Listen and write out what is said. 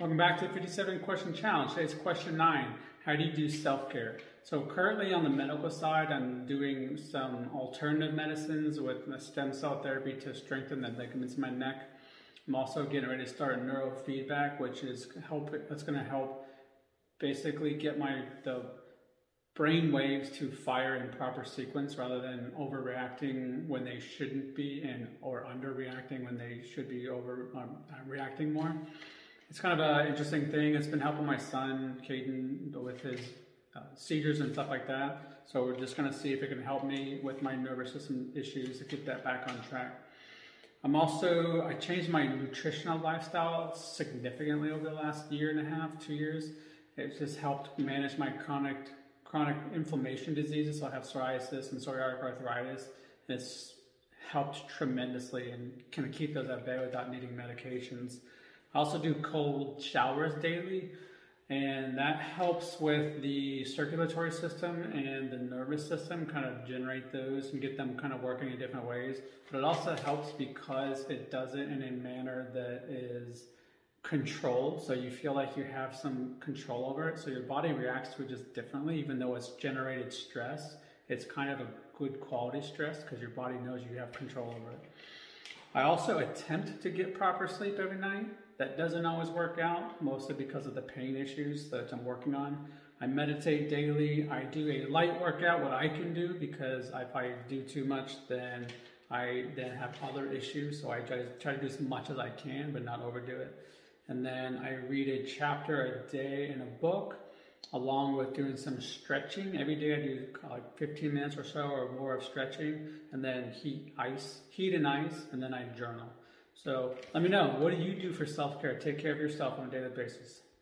Welcome back to the 57 question challenge. Today's question nine. How do you do self-care? So currently on the medical side, I'm doing some alternative medicines with stem cell therapy to strengthen the ligaments in my neck. I'm also getting ready to start neurofeedback, which is help. That's going to help basically get my the brain waves to fire in proper sequence rather than overreacting when they shouldn't be and or underreacting when they should be over um, reacting more it's kind of an interesting thing. It's been helping my son, Caden, with his uh, seizures and stuff like that. So we're just going to see if it can help me with my nervous system issues to get that back on track. I'm also, I changed my nutritional lifestyle significantly over the last year and a half, two years. It's just helped manage my chronic chronic inflammation diseases. So I have psoriasis and psoriatic arthritis. And it's helped tremendously and kind of keep those at bay without needing medications. I also do cold showers daily, and that helps with the circulatory system and the nervous system, kind of generate those and get them kind of working in different ways. But it also helps because it does it in a manner that is controlled, so you feel like you have some control over it. So your body reacts to it just differently, even though it's generated stress. It's kind of a good quality stress because your body knows you have control over it. I also attempt to get proper sleep every night. That doesn't always work out, mostly because of the pain issues that I'm working on. I meditate daily. I do a light workout, what I can do, because if I do too much, then I then have other issues. So I try to, try to do as much as I can, but not overdo it. And then I read a chapter a day in a book, along with doing some stretching. Every day I do like 15 minutes or so or more of stretching, and then heat ice, heat and ice, and then I journal. So let me know, what do you do for self care? Take care of yourself on a daily basis.